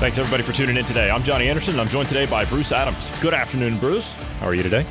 Thanks everybody for tuning in today. I'm Johnny Anderson and I'm joined today by Bruce Adams. Good afternoon, Bruce. How are you today?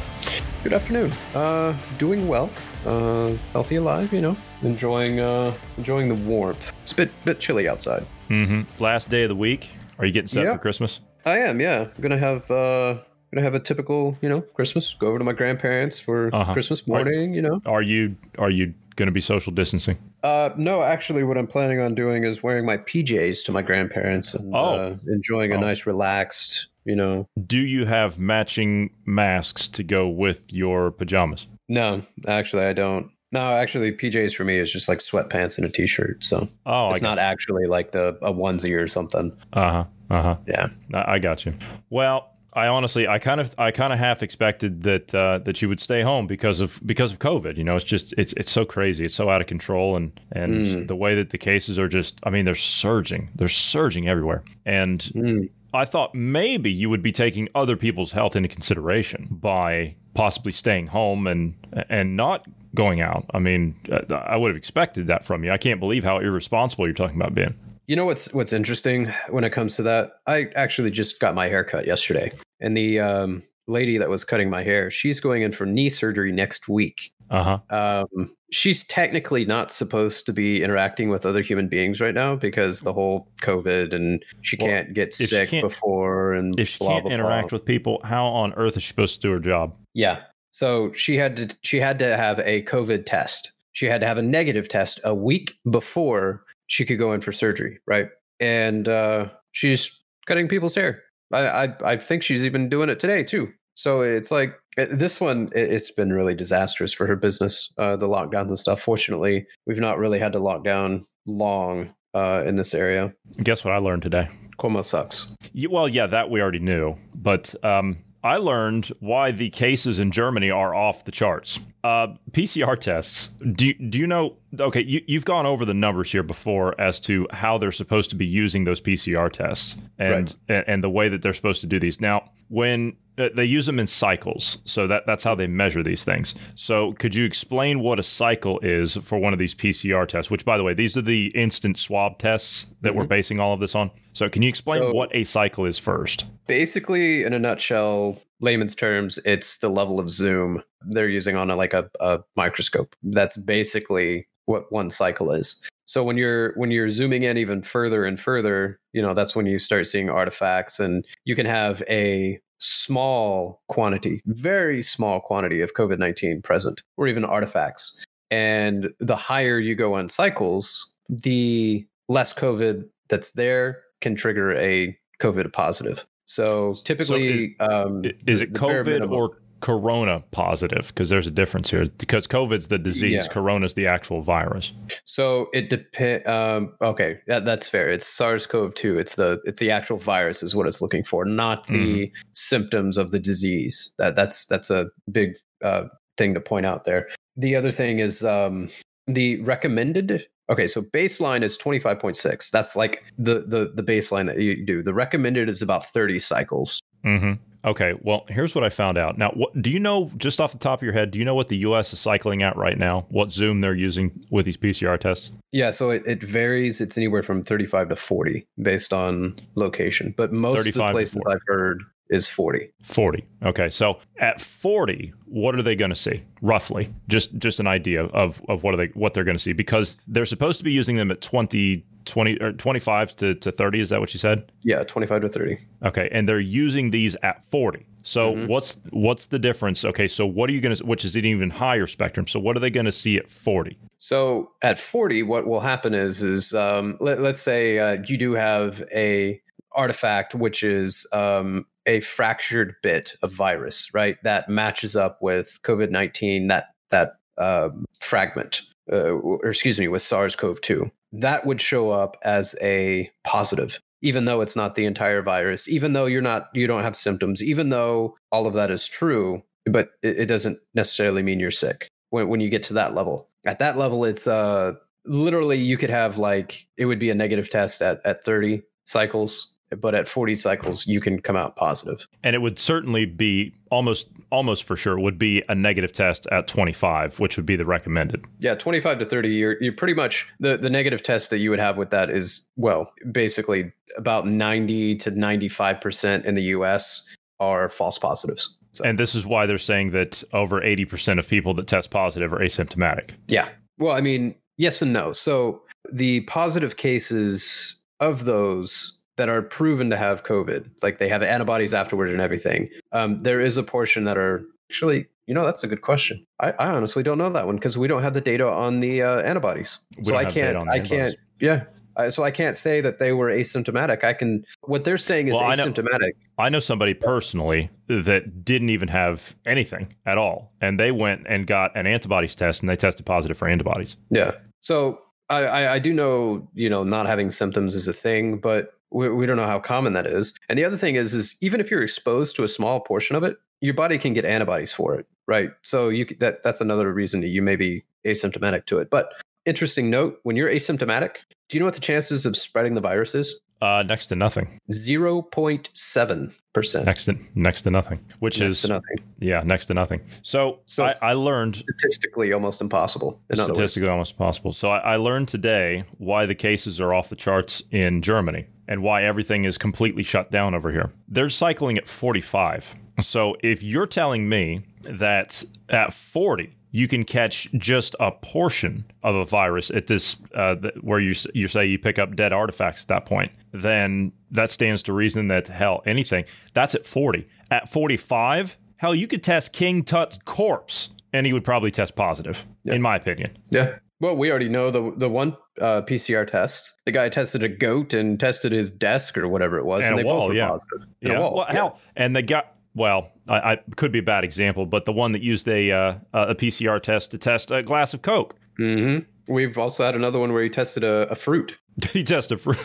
Good afternoon. Uh, doing well. Uh, healthy, alive. You know, enjoying uh, enjoying the warmth. It's a bit bit chilly outside. Mm-hmm. Last day of the week. Are you getting set Yeah. for Christmas? I am. Yeah, I'm gonna have uh, gonna have a typical you know Christmas. Go over to my grandparents for Uh-huh. Christmas morning. You know. Are you are you going to be social distancing? Uh, no, actually, what I'm planning on doing is wearing my PJs to my grandparents and Oh. uh, enjoying a Oh. nice, relaxed. You know. Do you have matching masks to go with your pajamas? No, actually, I don't. No, actually, PJs for me is just like sweatpants and a t-shirt. So Oh, it's not actually like the a onesie or something. Uh huh. Uh huh. Yeah. I, I got you. Well, I honestly, I kind of, I kind of half expected that uh, that you would stay home because of because of COVID. You know, it's just it's it's so crazy, it's so out of control, and and Mm. the way that the cases are just, I mean, they're surging, they're surging everywhere, and Mm. I thought maybe you would be taking other people's health into consideration by possibly staying home and and not going out. I mean, uh, I would have expected that from you. I can't believe how irresponsible you're talking about being. You know what's what's interesting when it comes to that? I actually just got my hair cut yesterday, and the um, lady that was cutting my hair, she's going in for knee surgery next week. Uh huh. Um, she's technically not supposed to be interacting with other human beings right now because the whole COVID and she Well, can't get sick can't- before and If she blah, can't blah, interact blah. with people, how on earth is she supposed to do her job? Yeah. So she had to she had to have a COVID test. She had to have a negative test a week before she could go in for surgery, right? And uh, she's cutting people's hair. I, I I think she's even doing it today too. So it's like uh, this one. it- It's been really disastrous for her business. Uh, the lockdowns and stuff. Fortunately, we've not really had to lock down long uh, in this area. Guess what I learned today? Cuomo sucks. Well, yeah, that we already knew, but um, I learned why the cases in Germany are off the charts. Uh, PCR tests. Do do you know? Okay, you, you've gone over the numbers here before as to how they're supposed to be using those PCR tests and and, and the way that they're supposed to do these. Now, when they use them in cycles, so that that's how they measure these things. So, could you explain what a cycle is for one of these PCR tests? Which, by the way, these are the instant swab tests that we're mm-hmm. basing all of this on. So, can you explain So- what a cycle is first? basically in a nutshell layman's terms it's the level of zoom they're using on a, like a, a microscope that's basically what one cycle is so when you're when you're zooming in even further and further you know that's when you start seeing artifacts and you can have a small quantity very small quantity of covid-19 present or even artifacts. And the higher you go on cycles the less covid that's there can trigger a covid positive. So typically um, Is it COVID minimum- or corona positive? Because there's a difference here. Because COVID's the disease, Yeah. corona's the actual virus. So it depend. Um, okay, that, that's fair. It's SARS-CoV-2. It's the it's the actual virus is what it's looking for, not the symptoms of the disease. That that's that's a big uh, thing to point out there. The other thing is um, the recommended. Okay, so baseline is twenty five point six. That's like the the the baseline that you do. The recommended is about thirty cycles. hmm Okay. Well, here's what I found out. Now, what do you know just off the top of your head? Do you know what the U.S. is cycling at right now? What Zoom they're using with these PCR tests? Yeah, so it, it varies. It's anywhere from 35 to 40 based on location. But most of the places I've heard is 40. 40. Okay. So at 40, what are they going to see roughly? Just just an idea of of what are they what they're going to see because they're supposed to be using them at 20 20 or 25 to, to 30 is that what you said? Yeah, 25 to 30. Okay, and they're using these at 40. So Mhm. what's what's the difference? Okay, so what are you going to which is an even higher spectrum. So what are they going to see at 40? So at 40, what will happen is is um, let, let's say uh, you do have a artifact which is um, a fractured bit of virus, right? That matches up with COVID 19, that that um, fragment, uh, or excuse me, with SARS CoV 2. that would show up as a positive even though it's not the entire virus even though you're not you don't have symptoms even though all of that is true but it, it doesn't necessarily mean you're sick when, when you get to that level at that level it's uh literally you could have like it would be a negative test at, at 30 cycles but at 40 cycles you can come out positive. And it would certainly be almost almost for sure would be a negative test at 25 which would be the recommended. Yeah 25 to 30 you're, you're pretty much the, the negative test that you would have with that is well basically about 90 to 95% in the us are false positives. So. and this is why they're saying that over 80% of people that test positive are asymptomatic. Yeah. Well i mean yes and no. So the positive cases of those that are proven to have COVID, like they have antibodies afterwards and everything. Um, there is a portion that are actually, you know, that's a good question. I, I honestly don't know that one because we don't have the data on the uh, antibodies. We so I can't, I can't, yeah. So I can't say that they were asymptomatic. I can. What they're saying is well, asymptomatic. I know, I know somebody personally that didn't even have anything at all, and they went and got an antibodies test, and they tested positive for antibodies. Yeah. So I, I, I do know, you know, not having symptoms is a thing, but we, we don't know how common that is. And the other thing is, is even if you're exposed to a small portion of it, your body can get antibodies for it, right? So you that that's another reason that you may be asymptomatic to it. But interesting note: when you're asymptomatic, do you know what the chances of spreading the virus is? Uh, next to nothing. Zero point seven percent. Next to next to nothing, which next is nothing. Yeah, next to nothing. So, so I, I learned statistically almost impossible. statistically almost impossible. So I, I learned today why the cases are off the charts in Germany and why everything is completely shut down over here. They're cycling at 45. So if you're telling me that at 40 you can catch just a portion of a virus at this uh, where you you say you pick up dead artifacts at that point, then that stands to reason that hell anything that's at 40. At 45, hell you could test King Tut's corpse and he would probably test positive, yeah. in my opinion. Yeah. Well, we already know the the one uh, PCR test. The guy tested a goat and tested his desk or whatever it was, and, and they wall, both were yeah. positive. Yeah. Well, yeah. hell, and they got well. I, I, could be a bad example, but the one that used a uh, a PCR test to test a glass of Coke. Mm-hmm. We've also had another one where he tested a, a fruit. Did he tested fruit.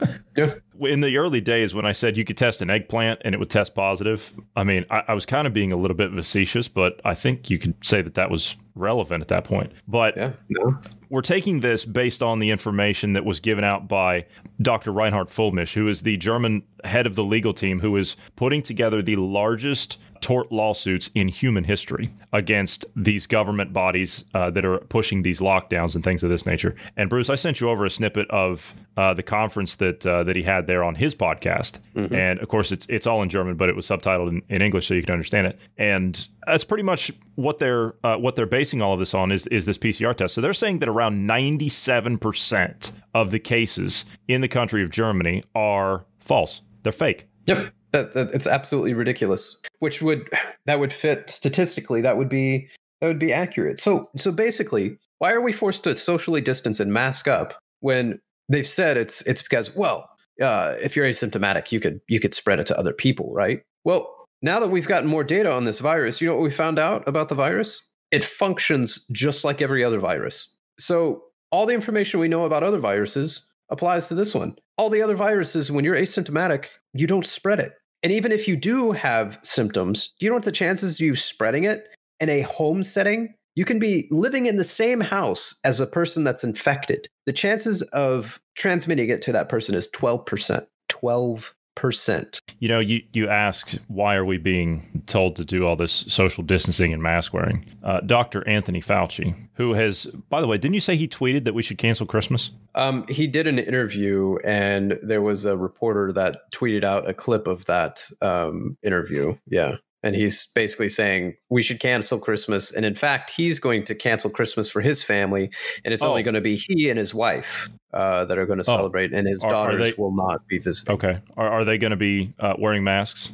yeah. In the early days, when I said you could test an eggplant and it would test positive, I mean, I, I, was kind of being a little bit facetious, but I think you could say that that was relevant at that point. But yeah, no. we're taking this based on the information that was given out by Dr. Reinhard Fuellmich, who is the German head of the legal team, who is putting together the largest tort lawsuits in human history against these government bodies uh, that are pushing these lockdowns and things of this nature. And Bruce, I sent you over a snippet of uh, the conference that uh, that he had there on his podcast, mm-hmm. and of course it's it's all in German, but it was subtitled in, in English so you can understand it. And that's pretty much what they're uh, what they're basing all of this on is is this PCR test. So they're saying that around ninety seven percent of the cases in the country of Germany are false. They're fake. Yep. That, that it's absolutely ridiculous. Which would that would fit statistically? That would be that would be accurate. So so basically, why are we forced to socially distance and mask up when they've said it's it's because well, uh, if you're asymptomatic, you could you could spread it to other people, right? Well, now that we've gotten more data on this virus, you know what we found out about the virus? It functions just like every other virus. So all the information we know about other viruses applies to this one. All the other viruses, when you're asymptomatic, you don't spread it. And even if you do have symptoms, do you know what the chances of you spreading it in a home setting? You can be living in the same house as a person that's infected. The chances of transmitting it to that person is 12%. 12 percent. You know, you you asked why are we being told to do all this social distancing and mask wearing? Uh, Dr. Anthony Fauci, who has, by the way, didn't you say he tweeted that we should cancel Christmas? Um, he did an interview, and there was a reporter that tweeted out a clip of that um, interview. Yeah and he's basically saying we should cancel Christmas. And in fact, he's going to cancel Christmas for his family, and it's oh. only going to be he and his wife uh, that are going to oh. celebrate, and his are, daughters are they, will not be visiting. Okay, are, are they going to be uh, wearing masks?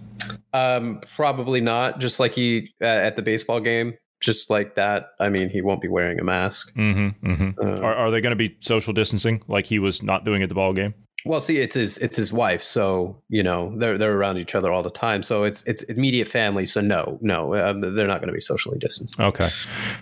Um, probably not. Just like he uh, at the baseball game, just like that. I mean, he won't be wearing a mask. Mm-hmm, mm-hmm. are, are they going to be social distancing like he was not doing at the ball game? Well, see, it's his it's his wife, so you know they're they're around each other all the time. So it's it's immediate family. So no, no, um, they're not going to be socially distanced. Okay.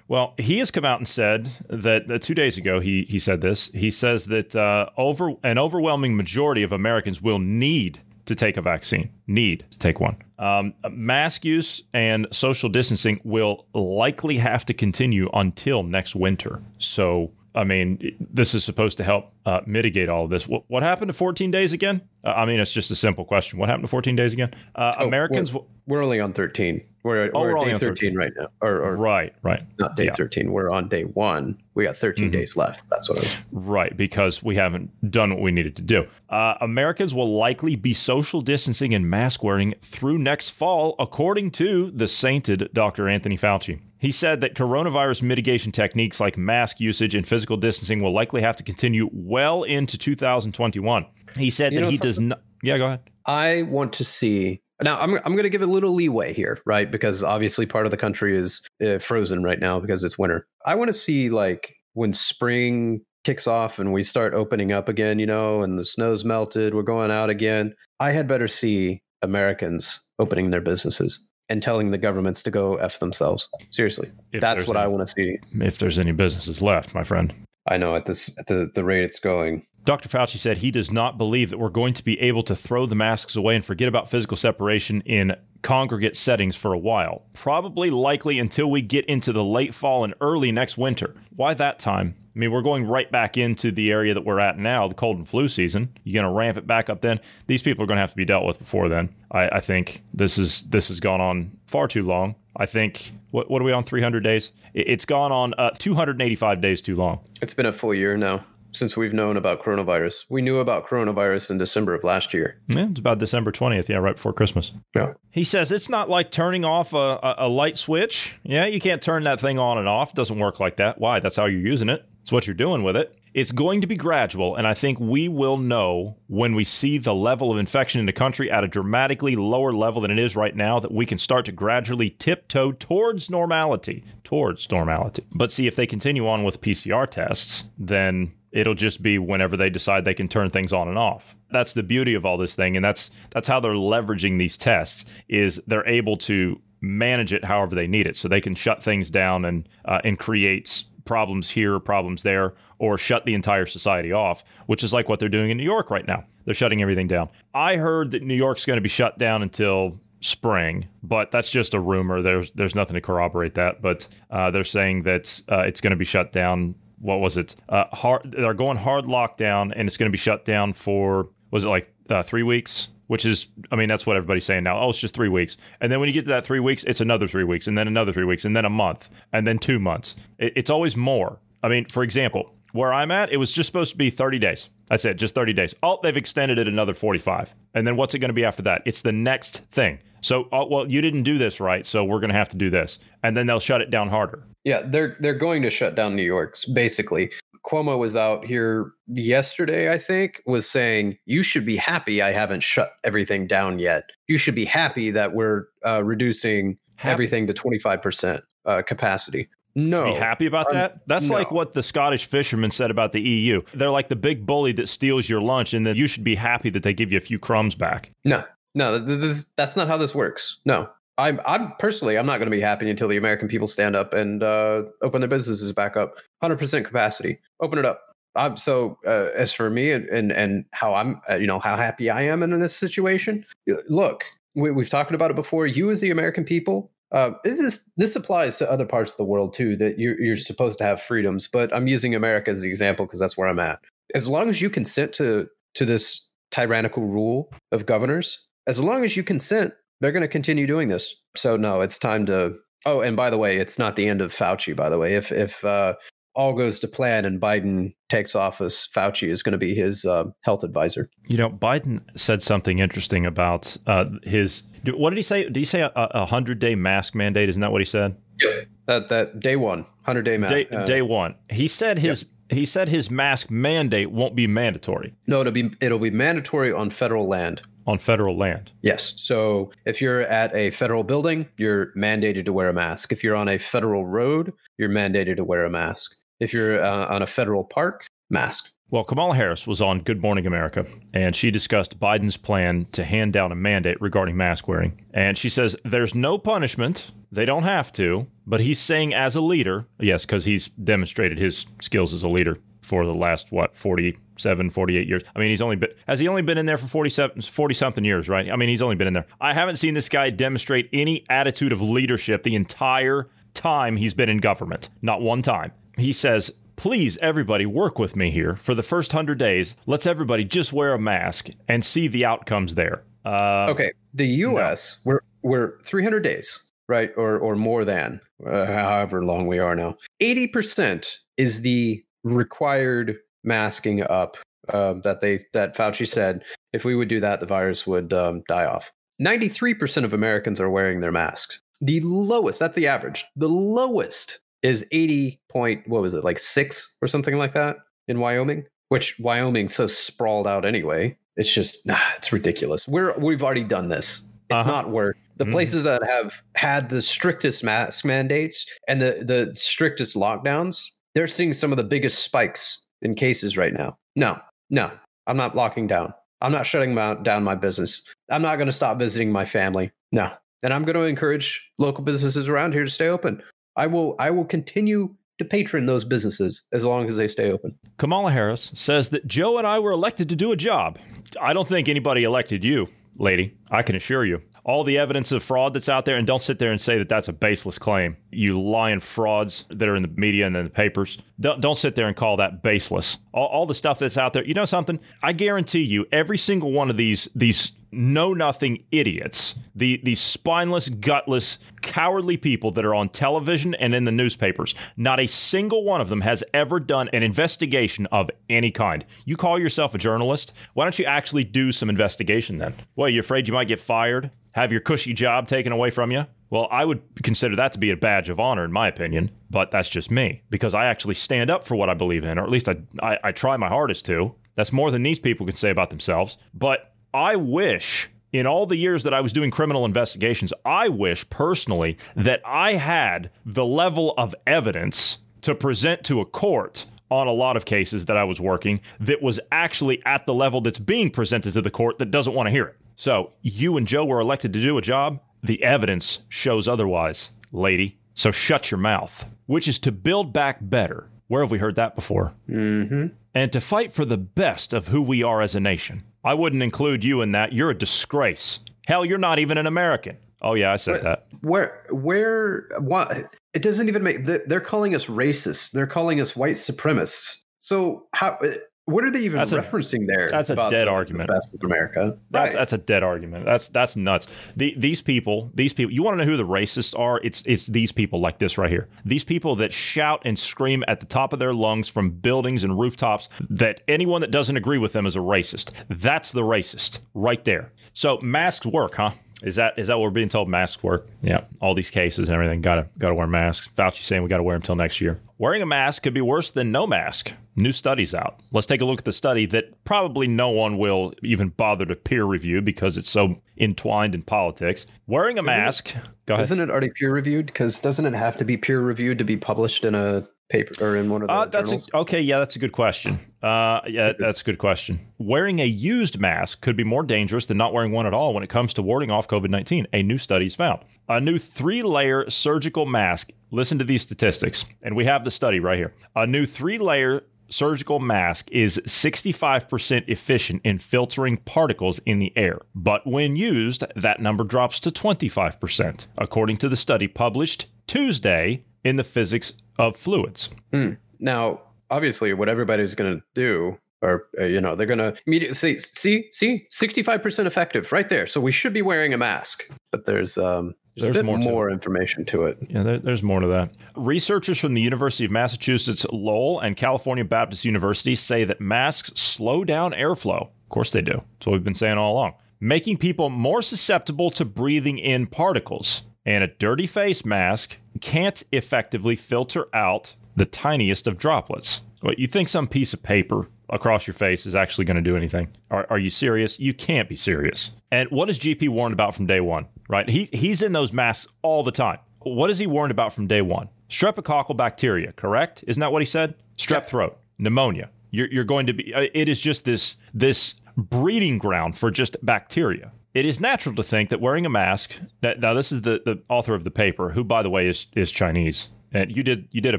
Well, he has come out and said that uh, two days ago he he said this. He says that uh, over an overwhelming majority of Americans will need to take a vaccine. Need to take one. Um, mask use and social distancing will likely have to continue until next winter. So I mean, this is supposed to help uh, mitigate all of this. What, what, happened to 14 days again? Uh, I mean, it's just a simple question. What happened to 14 days again? Uh, oh, Americans. We're, we're, only on 13. We're, oh, we're, we're day 13, 13, right now. Or, or, right, right. Not day yeah. 13. We're on day one. We got 13 mm-hmm. days left. That's what it is. Right, because we haven't done what we needed to do. Uh, Americans will likely be social distancing and mask wearing through next fall, according to the sainted Dr. Anthony Fauci. He said that coronavirus mitigation techniques like mask usage and physical distancing will likely have to continue well into 2021. He said you that he something? does not. Yeah, go ahead. I want to see. Now, I'm, I'm going to give a little leeway here, right? Because obviously part of the country is uh, frozen right now because it's winter. I want to see, like, when spring kicks off and we start opening up again, you know, and the snow's melted, we're going out again. I had better see Americans opening their businesses and telling the governments to go f themselves. Seriously, if that's what any, I want to see. If there's any businesses left, my friend. I know at this at the, the rate it's going. Dr. Fauci said he does not believe that we're going to be able to throw the masks away and forget about physical separation in congregate settings for a while. Probably likely until we get into the late fall and early next winter. Why that time? I mean, we're going right back into the area that we're at now, the cold and flu season. You're going to ramp it back up then. These people are going to have to be dealt with before then. I, I think this is this has gone on far too long. I think what what are we on 300 days? It, has gone on uh, 285 days too long. It's been a full year now since we've known about coronavirus. We knew about coronavirus in December of last year. Yeah, it's about December 20th. Yeah, right before Christmas. Yeah. He says it's not like turning off a, a, a, light switch. Yeah, you can't turn that thing on and off. It doesn't work like that. Why? That's how you're using it. It's what you're doing with it. It's going to be gradual, and I think we will know when we see the level of infection in the country at a dramatically lower level than it is right now that we can start to gradually tiptoe towards normality. Towards normality. But see, if they continue on with PCR tests, then it'll just be whenever they decide they can turn things on and off. That's the beauty of all this thing, and that's that's how they're leveraging these tests. Is they're able to manage it however they need it, so they can shut things down and uh, and create problems here, problems there, or shut the entire society off, which is like what they're doing in New York right now. They're shutting everything down. I heard that New York's going to be shut down until spring, but that's just a rumor. There's there's nothing to corroborate that, but uh, they're saying that uh, it's going to be shut down. What was it? Uh, hard. They're going hard lockdown, and it's going to be shut down for was it like uh, three weeks? which is, I mean, that's what everybody's saying now. Oh, it's just three weeks. And then when you get to that three weeks, it's another three weeks, and then another three weeks, and then a month, and then two months. It, it's always more. I mean, for example, where I'm at, it was just supposed to be 30 days. I said just 30 days. Oh, they've extended it another 45. And then what's it going to be after that? It's the next thing. So, oh, well, you didn't do this right, so we're going to have to do this, and then they'll shut it down harder. Yeah, they're they're going to shut down New York's basically. Cuomo was out here yesterday, I think, was saying, You should be happy I haven't shut everything down yet. You should be happy that we're uh, reducing happy. everything to 25% uh, capacity. No. be happy about that? That's no. like what the Scottish fishermen said about the EU. They're like the big bully that steals your lunch, and then you should be happy that they give you a few crumbs back. No, no, this, that's not how this works. No. I'm, I'm personally, I'm not going to be happy until the American people stand up and uh, open their businesses back up, hundred percent capacity, open it up. I'm, so uh, as for me and, and and how I'm, uh, you know, how happy I am in this situation. Uh, look, we, have talked about it before. You as the American people, uh, this this applies to other parts of the world too. That you're you're supposed to have freedoms, but I'm using America as the example because that's where I'm at. As long as you consent to to this tyrannical rule of governors, as long as you consent, they're going to continue doing this. So no, it's time to. Oh, and by the way, it's not the end of Fauci. By the way, if if uh, all goes to plan and Biden takes office, Fauci is going to be his uh, health advisor. You know, Biden said something interesting about uh, his. What did he say? Did he say a, a hundred day mask mandate? Isn't that what he said? Yep. That that day one, hundred day mask. Day, uh, day one. He said his. Yep. He said his mask mandate won't be mandatory. No, it'll be it'll be mandatory on federal land on federal land. Yes. So if you're at a federal building, you're mandated to wear a mask. If you're on a federal road, you're mandated to wear a mask. If you're uh, on a federal park, mask. Well, Kamala Harris was on Good Morning America, and she discussed Biden's plan to hand down a mandate regarding mask wearing. And she says there's no punishment. They don't have to, but he's saying as a leader, yes, because he's demonstrated his skills as a leader for the last, what, 47, 48 years. I mean, he's only been, has he only been in there for 47, 40 something years, right? I mean, he's only been in there. I haven't seen this guy demonstrate any attitude of leadership the entire time he's been in government. Not one time. He says, please, everybody, work with me here. For the first 100 days, let's everybody just wear a mask and see the outcomes there. Uh, okay. The U.S., no. we're, we're 300 days, right? Or, or more than, uh, however long we are now. 80% is the required masking up uh, that they that Fauci said if we would do that, the virus would um, die off. 93% of Americans are wearing their masks. The lowest, that's the average. The lowest is 80 point, what was it, like six or something like that in Wyoming, which Wyoming's so sprawled out anyway. It's just, nah, it's ridiculous. We're, we've already done this. It's uh-huh. not worth the mm. places that have had the strictest mask mandates and the, the strictest lockdowns. They're seeing some of the biggest spikes in cases right now. No, no, I'm not locking down. I'm not shutting down my business. I'm not going to stop visiting my family. No. And I'm going to encourage local businesses around here to stay open. I will I will continue to patron those businesses as long as they stay open. Kamala Harris says that Joe and I were elected to do a job. I don't think anybody elected you, lady. I can assure you. All the evidence of fraud that's out there, and don't sit there and say that that's a baseless claim. You lying frauds that are in the media and in the papers. Don't, don't sit there and call that baseless. All, all the stuff that's out there. You know something? I guarantee you, every single one of these these know nothing idiots, the the spineless, gutless, cowardly people that are on television and in the newspapers. Not a single one of them has ever done an investigation of any kind. You call yourself a journalist? Why don't you actually do some investigation then? Well, you're afraid you might get fired? Have your cushy job taken away from you? Well, I would consider that to be a badge of honor, in my opinion, but that's just me because I actually stand up for what I believe in, or at least I, I, I try my hardest to. That's more than these people can say about themselves. But I wish in all the years that I was doing criminal investigations, I wish personally that I had the level of evidence to present to a court on a lot of cases that I was working that was actually at the level that's being presented to the court that doesn't want to hear it. So, you and Joe were elected to do a job. The evidence shows otherwise, lady. So, shut your mouth, which is to build back better. Where have we heard that before? Mm-hmm. And to fight for the best of who we are as a nation. I wouldn't include you in that. You're a disgrace. Hell, you're not even an American. Oh yeah, I said that. Where where what it doesn't even make they're calling us racist. They're calling us white supremacists. So how what are they even that's referencing a, there? That's a dead the, argument. The best of America. That's right. that's a dead argument. That's that's nuts. The, these people, these people. You want to know who the racists are? It's it's these people like this right here. These people that shout and scream at the top of their lungs from buildings and rooftops that anyone that doesn't agree with them is a racist. That's the racist right there. So masks work, huh? Is that is that what we're being told? Masks work. Yeah, all these cases and everything. Got to got to wear masks. Fauci saying we got to wear them until next year. Wearing a mask could be worse than no mask. New studies out. Let's take a look at the study that probably no one will even bother to peer review because it's so entwined in politics. Wearing a isn't mask. It, go ahead. Isn't it already peer reviewed? Because doesn't it have to be peer reviewed to be published in a paper or in one of the uh, that's journals? A, okay, yeah, that's a good question. Uh, yeah, that's a good question. Wearing a used mask could be more dangerous than not wearing one at all when it comes to warding off COVID 19, a new study's found. A new three layer surgical mask, listen to these statistics, and we have the study right here. A new three layer surgical mask is 65% efficient in filtering particles in the air. But when used, that number drops to 25%, according to the study published Tuesday in the physics of fluids. Hmm. Now, obviously, what everybody's going to do, or uh, you know, they're going to immediately see, see, see, sixty-five percent effective right there. So we should be wearing a mask. But there's um, there's, there's more, more information to it. Yeah, there, there's more to that. Researchers from the University of Massachusetts Lowell and California Baptist University say that masks slow down airflow. Of course, they do. That's what we've been saying all along, making people more susceptible to breathing in particles and a dirty face mask can't effectively filter out the tiniest of droplets. What you think some piece of paper across your face is actually going to do anything? Are, are, you serious? You can't be serious. And what is GP warned about from day one? Right? He he's in those masks all the time. What is he warned about from day one? Streptococcal bacteria, correct? Isn't that what he said? Strep throat, pneumonia. You're, you're going to be. uh, It is just this this breeding ground for just bacteria. It is natural to think that wearing a mask. Now, this is the, the author of the paper, who, by the way, is is Chinese. And you did you did a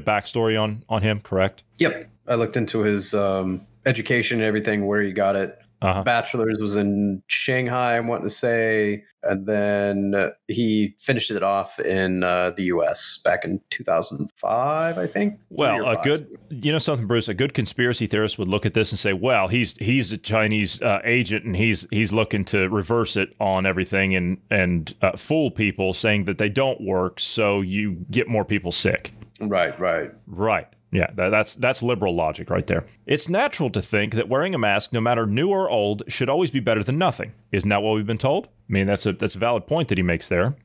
backstory on on him, correct? Yep. I looked into his um, education and everything, where he got it. Uh-huh. Bachelor's was in Shanghai, I'm wanting to say. And then uh, he finished it off in uh, the US back in 2005, I think. Well, a good, you know, something, Bruce. A good conspiracy theorist would look at this and say, "Well, he's he's a Chinese uh, agent, and he's he's looking to reverse it on everything and and uh, fool people, saying that they don't work, so you get more people sick." Right, right. Right. Yeah, that, that's that's liberal logic right there. It's natural to think that wearing a mask, no matter new or old, should always be better than nothing. Isn't that what we've been told? I mean, that's a that's a valid point that he makes there.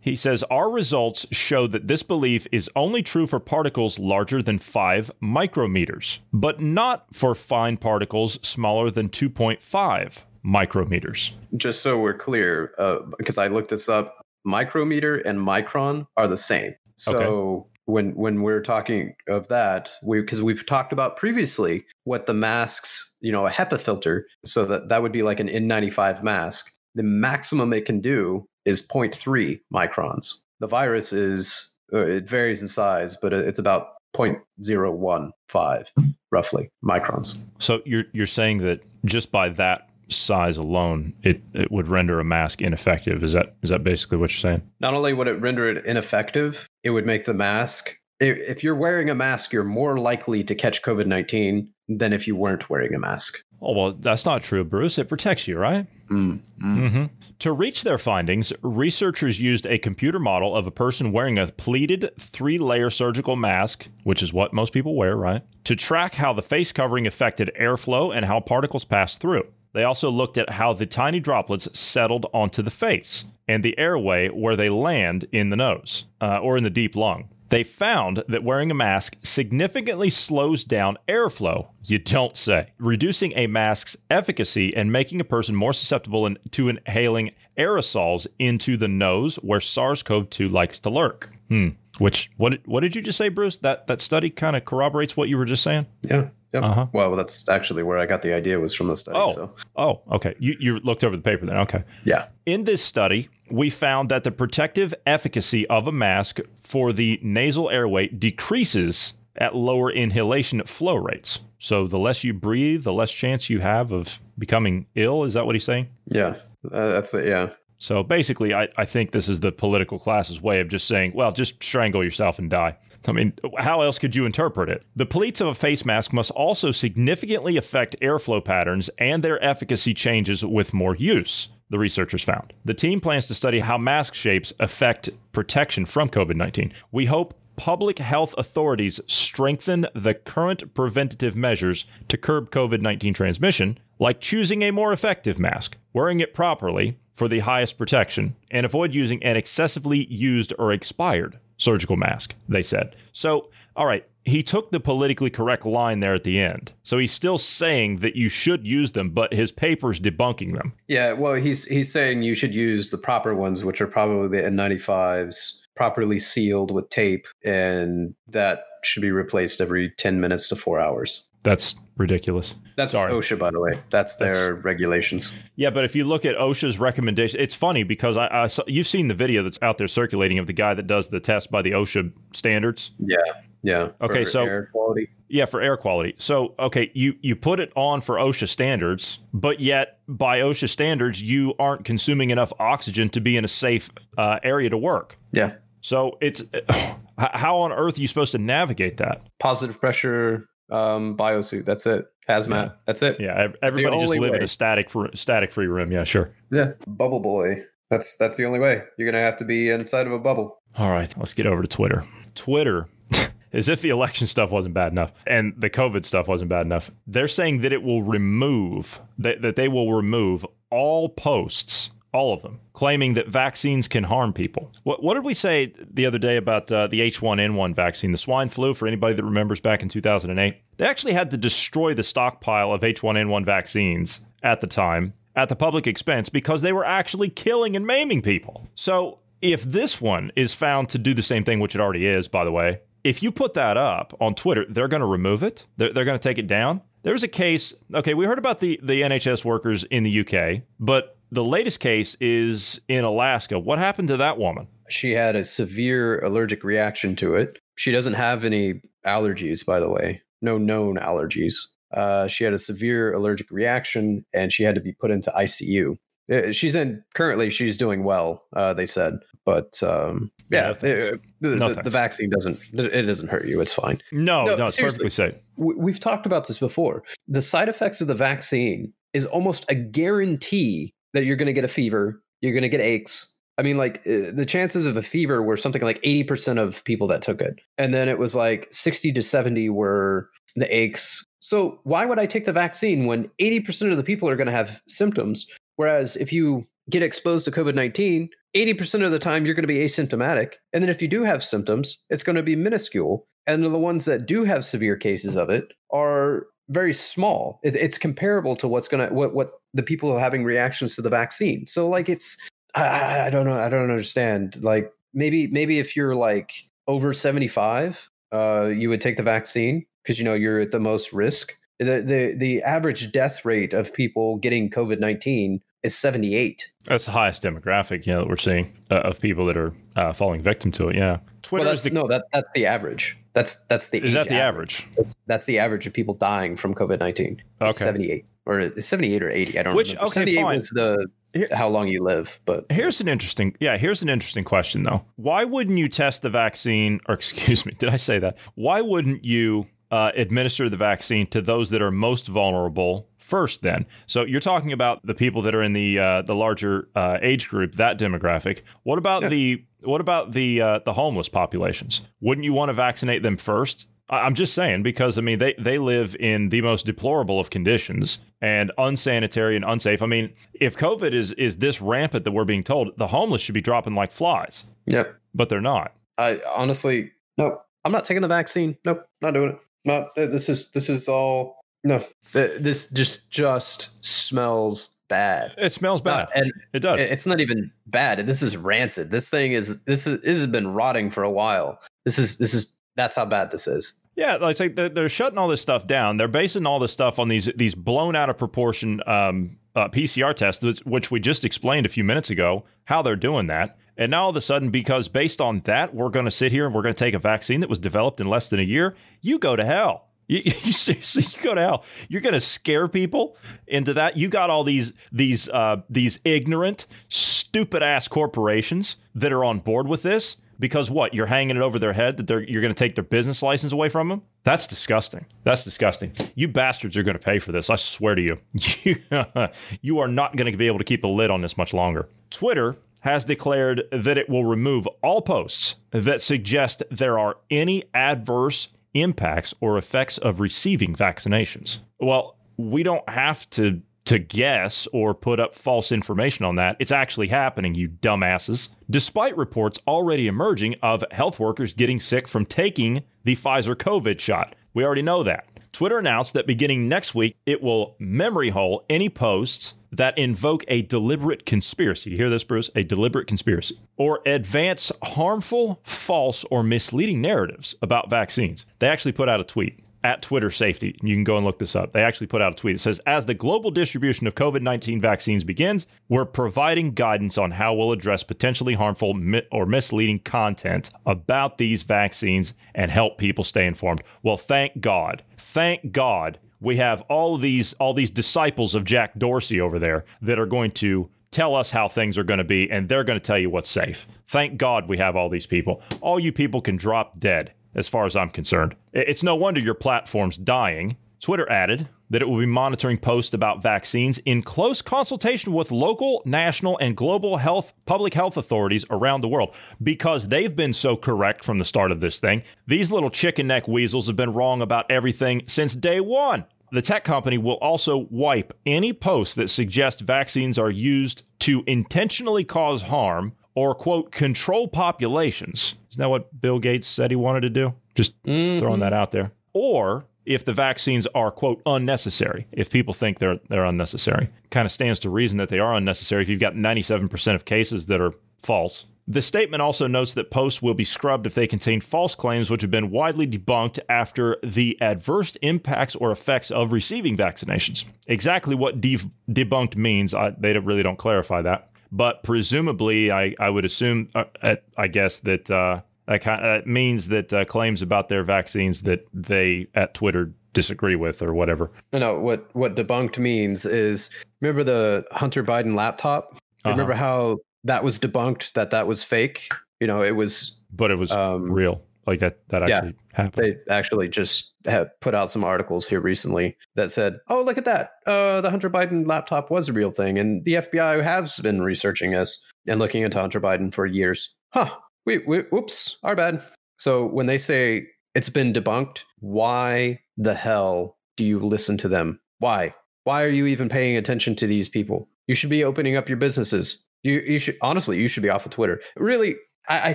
He says our results show that this belief is only true for particles larger than five micrometers, but not for fine particles smaller than two point five micrometers. Just so we're clear, uh, because I looked this up, micrometer and micron are the same. So when when we're talking of that, we because we've talked about previously what the masks, you know, a HEPA filter, so that that would be like an N95 mask. The maximum it can do is 0.3 microns. The virus is uh, it varies in size, but it's about 0.015 roughly microns. So you're you're saying that just by that size alone, it, it would render a mask ineffective. Is that is that basically what you're saying? not only would it render it ineffective, it would make the mask. If you're wearing a mask, you're more likely to catch COVID 19 than if you weren't wearing a mask. Oh well, that's not true, Bruce. It protects you, right? Mm. Mm-hmm. To reach their findings, researchers used a computer model of a person wearing a pleated three layer surgical mask, which is what most people wear, right? To track how the face covering affected airflow and how particles passed through. They also looked at how the tiny droplets settled onto the face and the airway where they land in the nose uh, or in the deep lung. They found that wearing a mask significantly slows down airflow, you don't say, reducing a mask's efficacy and making a person more susceptible in, to inhaling aerosols into the nose where SARS-CoV-2 likes to lurk. Hmm. Which what what did you just say, Bruce? That that study kind of corroborates what you were just saying. Yeah. Yep. Uh-huh. Well, that's actually where I got the idea was from the study. Oh. So Oh, okay. You you looked over the paper then. Okay. yeah. In this study, we found that the protective efficacy of a mask for the nasal airway decreases at lower inhalation flow rates. So the less you breathe, the less chance you have of becoming ill. Is that what he's saying? Yeah. Uh, that's it. Yeah. So basically, I, I think this is the political class's way of just saying, well, just strangle yourself and die. I mean, how else could you interpret it? The pleats of a face mask must also significantly affect airflow patterns, and their efficacy changes with more use, the researchers found. The team plans to study how mask shapes affect protection from COVID 19. We hope public health authorities strengthen the current preventative measures to curb COVID 19 transmission, like choosing a more effective mask, wearing it properly for the highest protection, and avoid using an excessively used or expired surgical mask, they said. So, all right, he took the politically correct line there at the end. So he's still saying that you should use them, but his paper's debunking them. Yeah. Well, he's he's saying you should use the proper ones, which are probably the N95s, properly sealed with tape, and that should be replaced every 10 minutes to four hours. That's ridiculous. That's Sorry. OSHA, by the way. That's their That's- regulations. Yeah, but if you look at OSHA's recommendation, it's funny because I, I saw, you've seen the video that's out there circulating of the guy that does the test by the OSHA standards. Yeah. Yeah. Okay, so- air quality. Yeah, for air quality. So, okay, you you put it on for OSHA standards, but yet by OSHA standards, you aren't consuming enough oxygen to be in a safe uh, area to work. Yeah. So it's how on earth are you supposed to navigate that? Positive pressure um, biosuit. That's it. Hazmat. Yeah. That's it. Yeah, everybody just live in a static fr- static free room. Yeah, sure. Yeah. Bubble boy. That's that's the only way. You're gonna have to be inside of a bubble. All right, let's get over to Twitter. Twitter, as if the election stuff wasn't bad enough and the COVID stuff wasn't bad enough, they're saying that it will remove, that, that they will remove all posts, all of them, claiming that vaccines can harm people. What, what did we say the other day about uh, the H1N1 vaccine, the swine flu, for anybody that remembers back in 2008? They actually had to destroy the stockpile of H1N1 vaccines at the time at the public expense because they were actually killing and maiming people. So if this one is found to do the same thing, which it already is, by the way, if you put that up on Twitter, they're going to remove it. They're, they're going to take it down. There was a case. Okay, we heard about the the NHS workers in the UK, but the latest case is in Alaska. What happened to that woman? She had a severe allergic reaction to it. She doesn't have any allergies, by the way, no known allergies. Uh, she had a severe allergic reaction and she had to be put into ICU. Uh, she's in currently. She's doing well. Uh, they said, but um, yeah, Yeah, uh, the, No the, the vaccine doesn't. It doesn't hurt you. It's fine. No, No, no, it's perfectly safe. we- we've talked about this before. The side effects of the vaccine is almost a guarantee that you're going to get a fever, you're going to get aches. I mean, like uh, the chances of a fever were something like 80% of people that took it. And then it was like 60 to 70 were the aches. So why would I take the vaccine when 80% of the people are going to have symptoms? Whereas if you get exposed to COVID 19, 80% of the time you're going to be asymptomatic. And then if you do have symptoms, it's going to be minuscule. And the ones that do have severe cases of it are very small. It, it's comparable to what's going to, what, what the people are having reactions to the vaccine. So like it's, I, I don't know. I don't understand. Like maybe, maybe if you're like over 75, uh, you would take the vaccine because, you know, you're at the most risk. The, the, the average death rate of people getting COVID 19 is 78. That's the highest demographic, you know, that we're seeing uh, of people that are uh, falling victim to it. Yeah, Twitter well, is that's, the no, that, that's the average. That's, that's the is that age the average? That's the average of people dying from COVID 19. Okay. 78 or 78 or 80. I don't know. Which- remember. okay, 78 fine. was the how long you live, but Here's an interesting, yeah. Here's an interesting question though. Why wouldn't you test the vaccine, or excuse me, did I say that? Why wouldn't you uh, administer the vaccine to those that are most vulnerable first? Then, so you're talking about the people that are in the uh, the larger uh, age group, that demographic. What about Yeah. the what about the uh, the homeless populations? Wouldn't you want to vaccinate them first? I'm just saying because I mean they they live in the most deplorable of conditions and unsanitary and unsafe. I mean, if COVID is is this rampant that we're being told, the homeless should be dropping like flies, yep. but they're not. I honestly, no, I'm not taking the vaccine. Nope, not doing it. Not uh, this is this is all no. This just just smells bad. It smells bad. Uh, and it does. it's not even bad. This is rancid. This thing is this is this has been rotting for a while. This is this is that's how bad this is. Yeah, like say they're, shutting all this stuff down. They're basing all this stuff on these these blown out of proportion um, uh, PCR tests, which- which we just explained a few minutes ago how they're doing that. And now all of a sudden, because based on that, we're going to sit here and we're going to take a vaccine that was developed in less than a year. You go to hell. You, you seriously, you go to hell. You're going to scare people into that. You got all these these uh, these ignorant, stupid ass corporations that are on board with this because what you're hanging it over their head that you're going to take their business license away from them. That's disgusting. That's disgusting. You bastards are going to pay for this. I swear to you. You, are not going to be able to keep a lid on this much longer. Twitter has declared that it will remove all posts that suggest there are any adverse impacts or effects of receiving vaccinations. Well, we don't have to to guess or put up false information on that. It's actually happening, you dumbasses. Despite reports already emerging of health workers getting sick from taking the Pfizer COVID shot. We already know that. Twitter announced that beginning next week, it will memory hole any posts that invoke a deliberate conspiracy. You hear this, Bruce? A deliberate conspiracy. Or advance harmful, false, or misleading narratives about vaccines. They actually put out a tweet at Twitter Safety. You can go and look this up. They actually put out a tweet that says, As the global distribution of COVID 19 vaccines begins, we're providing guidance on how we'll address potentially harmful mi- or misleading content about these vaccines and help people stay informed. Well, thank God. Thank God we have all these all these disciples of Jack Dorsey over there that are going to tell us how things are going to be and they're going to tell you what's safe. Thank God we have all these people. All you people can drop dead as far as I'm concerned. It's no wonder your platform's dying. Twitter added that it will be monitoring posts about vaccines in close consultation with local, national, and global health public health authorities around the world because they've been so correct from the start of this thing. These little chicken neck weasels have been wrong about everything since day 1. The tech company will also wipe any posts that suggest vaccines are used to intentionally cause harm or, quote, control populations. Isn't that what Bill Gates said he wanted to do? Just mm-hmm. throwing that out there. Or if the vaccines are, quote, unnecessary, if people think they're, they're unnecessary. Kind of stands to reason that they are unnecessary if you've got 97% of cases that are false. The statement also notes that posts will be scrubbed if they contain false claims which have been widely debunked after the adverse impacts or effects of receiving vaccinations. Exactly what de- debunked means, I, they really don't clarify that. But presumably, I, I would assume, uh, I guess, that uh, that, kind of, that means that uh, claims about their vaccines that they at Twitter disagree with or whatever. No, no. What what debunked means is remember the Hunter Biden laptop. Uh-huh. Remember how that was debunked that that was fake. You know, it was, but it was um, real. Like that that actually yeah, happened. They actually just have put out some articles here recently that said, "Oh, look at that! Uh, the Hunter Biden laptop was a real thing, and the FBI has been researching this and looking into Hunter Biden for years." Huh? Wait, wait, whoops, our bad. So when they say it's been debunked, why the hell do you listen to them? Why? Why are you even paying attention to these people? You should be opening up your businesses. You you should honestly you should be off of Twitter. Really, I, I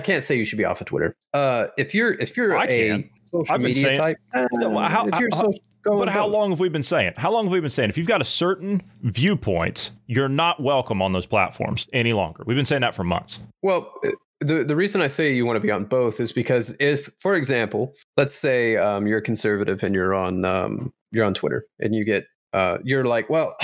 can't say you should be off of Twitter. Uh, if you're if you're I a can. social media saying, type, uh, how, if you're how, so, but how long have we been saying? How long have we been saying? If you've got a certain viewpoint, you're not welcome on those platforms any longer. We've been saying that for months. Well, uh, the the reason I say you want to be on both is because if, for example, let's say um, you're a conservative and you're on um, you're on Twitter and you get uh, you're like, well,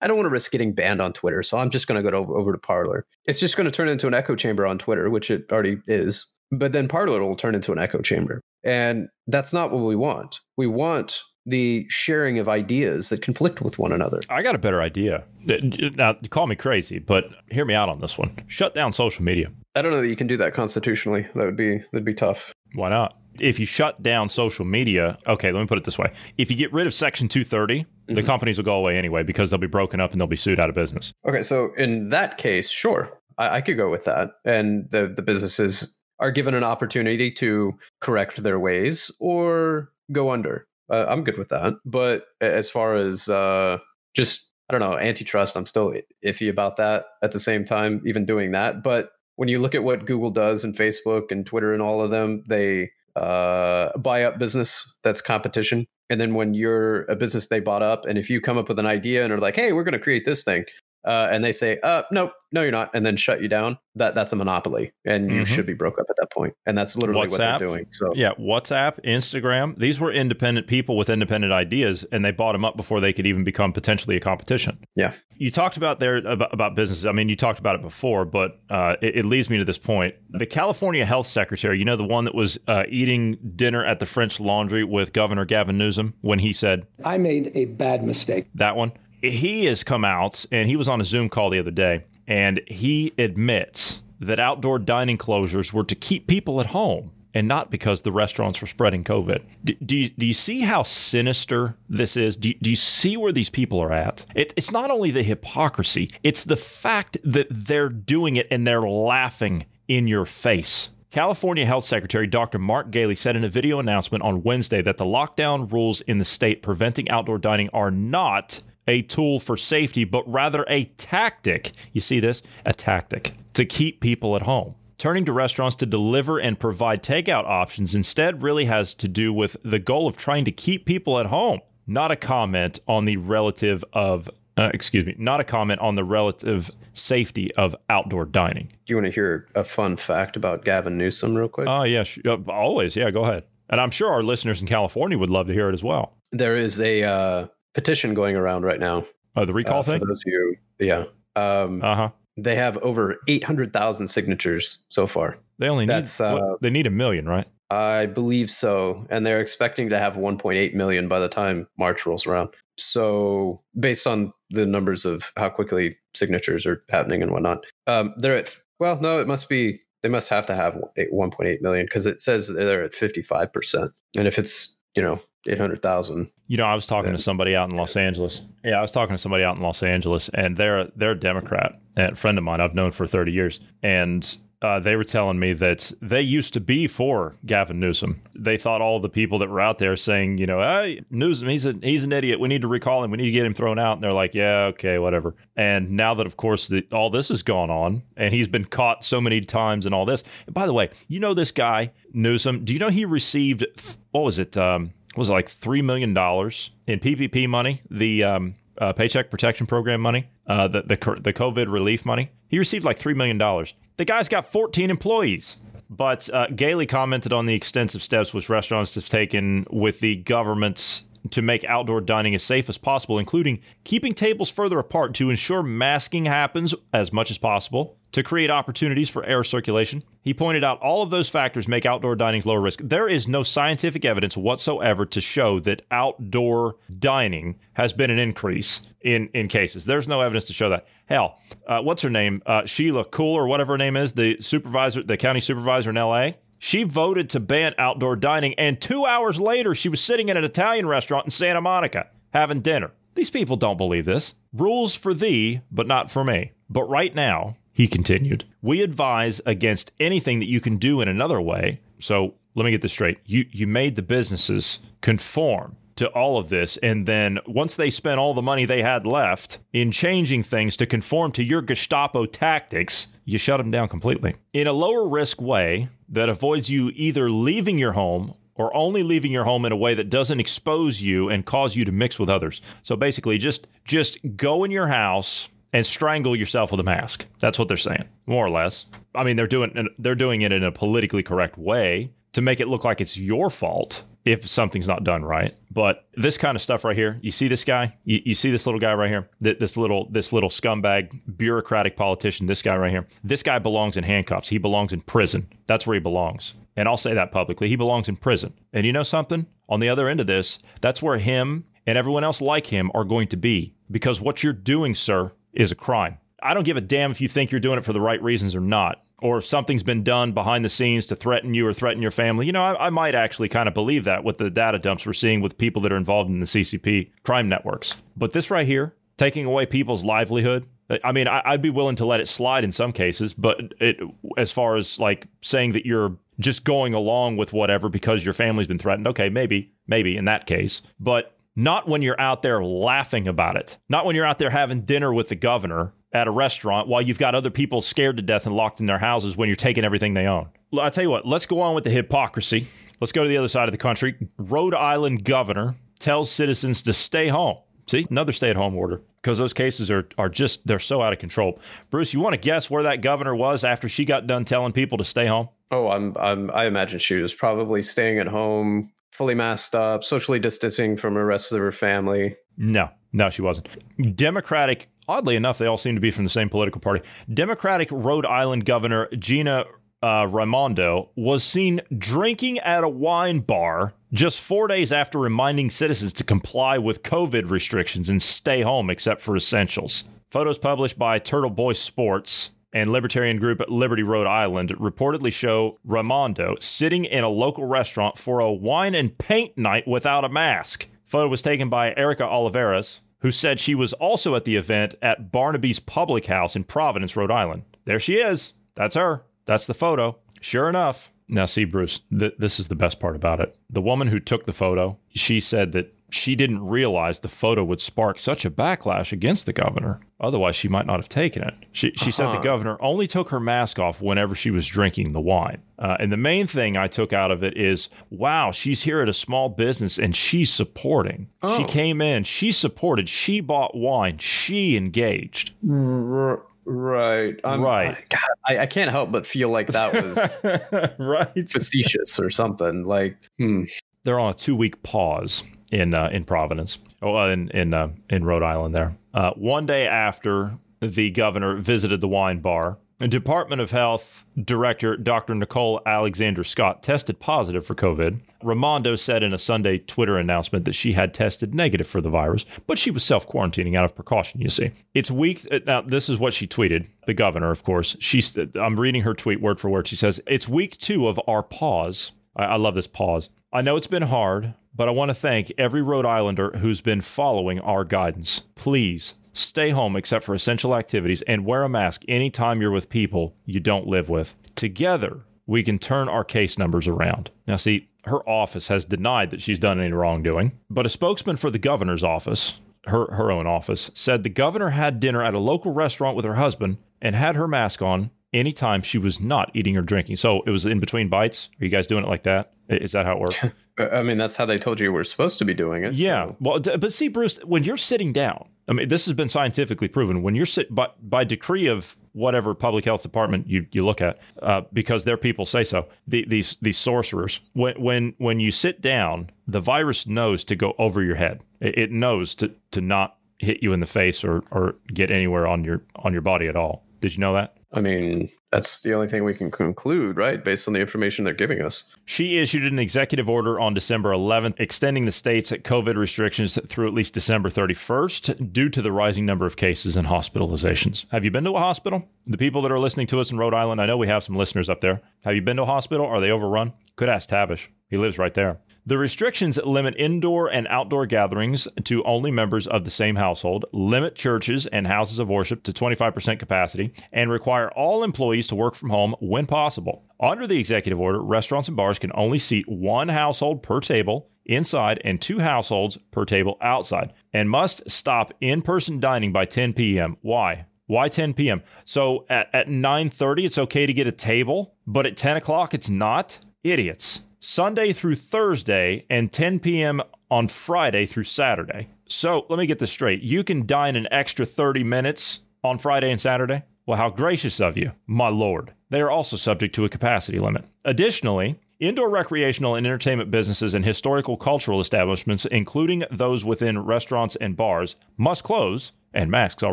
I don't want to risk getting banned on Twitter, so I'm just going to go to, over to Parler. It's just going to turn into an echo chamber on Twitter, which it already is. But then Parler will turn into an echo chamber, and that's not what we want. We want the sharing of ideas that conflict with one another. I got a better idea. Now, call me crazy, but hear me out on this one. Shut down social media. I don't know that you can do that constitutionally. That would be that'd be tough. Why not? If you shut down social media, okay, let me put it this way. If you get rid of section 230, mm-hmm. the companies will go away anyway because they'll be broken up and they'll be sued out of business. Okay, so in that case, sure. I, I could go with that. And the, the businesses are given an opportunity to correct their ways or go under. Uh, I'm good with that. But as far as uh, just, I don't know, antitrust, I'm still iffy about that at the same time, even doing that. But when you look at what Google does and Facebook and Twitter and all of them, they uh, buy up business that's competition. And then when you're a business they bought up, and if you come up with an idea and are like, hey, we're going to create this thing, uh, and they say, uh, nope, no, you're not, and then shut you down, that that's a monopoly, and you mm-hmm. should be broke up at that point. And that's literally WhatsApp, what they're doing. So yeah, WhatsApp, Instagram, these were independent people with independent ideas, and they bought them up before they could even become potentially a competition. Yeah, you talked about there about, about businesses. I mean, you talked about it before, but uh, it, it, leads me to this point. The California Health Secretary, you know, the one that was uh, eating dinner at the French Laundry with Governor Gavin Newsom when he said, "I made a bad mistake." That one he has come out and he was on a Zoom call the other day and he admits that outdoor dining closures were to keep people at home and not because the restaurants were spreading COVID. Do, do, you, do you see how sinister this is? Do, do you see where these people are at? It, it's not only the hypocrisy, it's the fact that they're doing it and they're laughing in your face. California Health Secretary Dr. Mark Ghaly said in a video announcement on Wednesday that the lockdown rules in the state preventing outdoor dining are not a tool for safety, but rather a tactic. You see this? A tactic to keep people at home. Turning to restaurants to deliver and provide takeout options instead really has to do with the goal of trying to keep people at home, not a comment on the relative of uh, excuse me, not a comment on the relative safety of outdoor dining. Do you want to hear a fun fact about Gavin Newsom, real quick? Oh, yeah, uh, always. Yeah, go ahead. And I'm sure our listeners in California would love to hear it as well. There is a uh, petition going around right now. Oh, the recall uh, thing. Those of you, yeah. Um, uh huh. They have over eight hundred thousand signatures so far. They only That's, need uh, what, they need a million, right? I believe so, and they're expecting to have 1.8 million by the time March rolls around. So, based on the numbers of how quickly signatures are happening and whatnot, um, they're at well, no, it must be they must have to have 1.8 million because it says they're at 55 percent, and if it's you know eight hundred thousand. You know, I was talking to somebody out in Los Angeles. Yeah, I was talking to somebody out in Los Angeles, and they're they're a Democrat, and a friend of mine I've known for thirty years, and uh, they were telling me that they used to be for Gavin Newsom. They thought all the people that were out there saying, you know, hey, Newsom, he's a, he's an idiot. We need to recall him. We need to get him thrown out. And they're like, yeah, okay, whatever. And now that, of course, the, all this has gone on, and he's been caught so many times and all this. And by the way, you know this guy Newsom. Do you know he received what was it? Um, was like three million dollars in PPP money. The um, uh, Paycheck Protection Program money, uh, the, the the COVID relief money. He received like three million dollars. The guy's got 14 employees. But uh, Ghaly commented on the extensive steps which restaurants have taken with the government's to make outdoor dining as safe as possible, including keeping tables further apart to ensure masking happens as much as possible, to create opportunities for air circulation. He pointed out all of those factors make outdoor dining's lower risk. There is no scientific evidence whatsoever to show that outdoor dining has been an increase in, in cases. There's no evidence to show that. Hell, uh, what's her name? Uh, Sheila Kuehl, or whatever her name is, the supervisor, the county supervisor in LA she voted to ban outdoor dining, and two hours later, she was sitting in an Italian restaurant in Santa Monica having dinner. These people don't believe this. Rules for thee, but not for me. But right now, he continued, we advise against anything that you can do in another way. So let me get this straight. You, you made the businesses conform to all of this. And then once they spent all the money they had left in changing things to conform to your Gestapo tactics, you shut them down completely. In a lower risk way that avoids you either leaving your home or only leaving your home in a way that doesn't expose you and cause you to mix with others. So basically just just go in your house and strangle yourself with a mask. That's what they're saying, more or less. I mean, they're doing they're doing it in a politically correct way to make it look like it's your fault if something's not done right. But this kind of stuff right here, you see this guy, you, you see this little guy right here, this little this little scumbag bureaucratic politician, this guy right here. This guy belongs in handcuffs. He belongs in prison. That's where he belongs. And I'll say that publicly. He belongs in prison. And you know something? On the other end of this, that's where him and everyone else like him are going to be because what you're doing, sir, is a crime. I don't give a damn if you think you're doing it for the right reasons or not or if something's been done behind the scenes to threaten you or threaten your family, you know, I, I, might actually kind of believe that with the data dumps we're seeing with people that are involved in the CCP crime networks. But this right here, taking away people's livelihood, I mean, I, would be willing to let it slide in some cases, but it, as far as like saying that you're just going along with whatever because your family's been threatened, okay, maybe, maybe in that case, but not when you're out there laughing about it, not when you're out there having dinner with the governor at a restaurant while you've got other people scared to death and locked in their houses when you're taking everything they own. Well I tell you what, let's go on with the hypocrisy. Let's go to the other side of the country. Rhode Island governor tells citizens to stay home. See, another stay at home order because those cases are, are just, they're so out of control. Bruce, you want to guess where that governor was after she got done telling people to stay home? Oh, I'm, I'm, I imagine she was probably staying at home, fully masked up, socially distancing from the rest of her family. No, no, she wasn't. Democratic oddly enough, they all seem to be from the same political party. Democratic Rhode Island Governor Gina uh, Raimondo was seen drinking at a wine bar just four days after reminding citizens to comply with COVID restrictions and stay home except for essentials. Photos published by Turtle Boy Sports and libertarian group Liberty, Rhode Island reportedly show Raimondo sitting in a local restaurant for a wine and paint night without a mask. Photo was taken by Erica Oliveras, who said she was also at the event at Barnaby's Public House in Providence, Rhode Island. There she is. That's her. That's the photo. Sure enough. Now, see, Bruce, th- this is the best part about it. The woman who took the photo, she said that she didn't realize the photo would spark such a backlash against the governor. Otherwise, she might not have taken it. She, she uh-huh. said the uh-huh. governor only took her mask off whenever she was drinking the wine. Uh, and the main thing I took out of it is wow, she's here at a small business and she's supporting. Oh. She came in, she supported, she bought wine, she engaged. Right. I'm, right. I, God, I, I, can't help but feel like that was right facetious or something. Like, hmm. They're on a two week pause in uh, in Providence, oh, uh, in in uh, in Rhode Island. There, uh, one day after the governor visited the wine bar, Department of Health Director Dr. Nicole Alexander Scott tested positive for COVID. Raimondo said in a Sunday Twitter announcement that she had tested negative for the virus, but she was self quarantining out of precaution. You see, it's week uh, now. This is what she tweeted. The governor, of course, she's. I'm reading her tweet word for word. She says, "It's week two of our pause." I, I love this pause. I know it's been hard, but I want to thank every Rhode Islander who's been following our guidance. Please stay home except for essential activities and wear a mask anytime you're with people you don't live with. Together, we can turn our case numbers around. Now, see, her office has denied that she's done any wrongdoing, but a spokesman for the governor's office, her, her own office, said the governor had dinner at a local restaurant with her husband and had her mask on anytime she was not eating or drinking. So it was in between bites. Are you guys doing it like that? Is that how it works? I mean, that's how they told you we're supposed to be doing it. Yeah. so- Well, but see, Bruce, when you're sitting down, I mean, this has been scientifically proven. When you're sit by, by decree of whatever public health department you, you look at, uh, because their people say so, the, these these sorcerers, when when when you sit down, the virus knows to go over your head. It, it knows to to not hit you in the face or or get anywhere on your on your body at all. Did you know that? I mean, that's the only thing we can conclude, right? Based on the information they're giving us. She issued an executive order on December 11th, extending the state's COVID restrictions through at least December 31st due to the rising number of cases and hospitalizations. Have you been to a hospital? The people that are listening to us in Rhode Island, I know we have some listeners up there. Have you been to a hospital? Are they overrun? Could ask Tavish. He lives right there. The restrictions limit indoor and outdoor gatherings to only members of the same household, limit churches and houses of worship to 25% capacity, and require all employees to work from home when possible. Under the executive order, restaurants and bars can only seat one household per table inside and two households per table outside, and must stop in-person dining by 10 p.m. Why? Why 10 p.m.? So at, at 9:30, it's okay to get a table, but at 10 o'clock, it's not. Idiots. Sunday through Thursday and 10 p.m. on Friday through Saturday. So let me get this straight. You can dine an extra 30 minutes on Friday and Saturday? Well, how gracious of you, my lord. They are also subject to a capacity limit. Additionally, Indoor recreational and entertainment businesses and historical cultural establishments, including those within restaurants and bars, must close, and masks are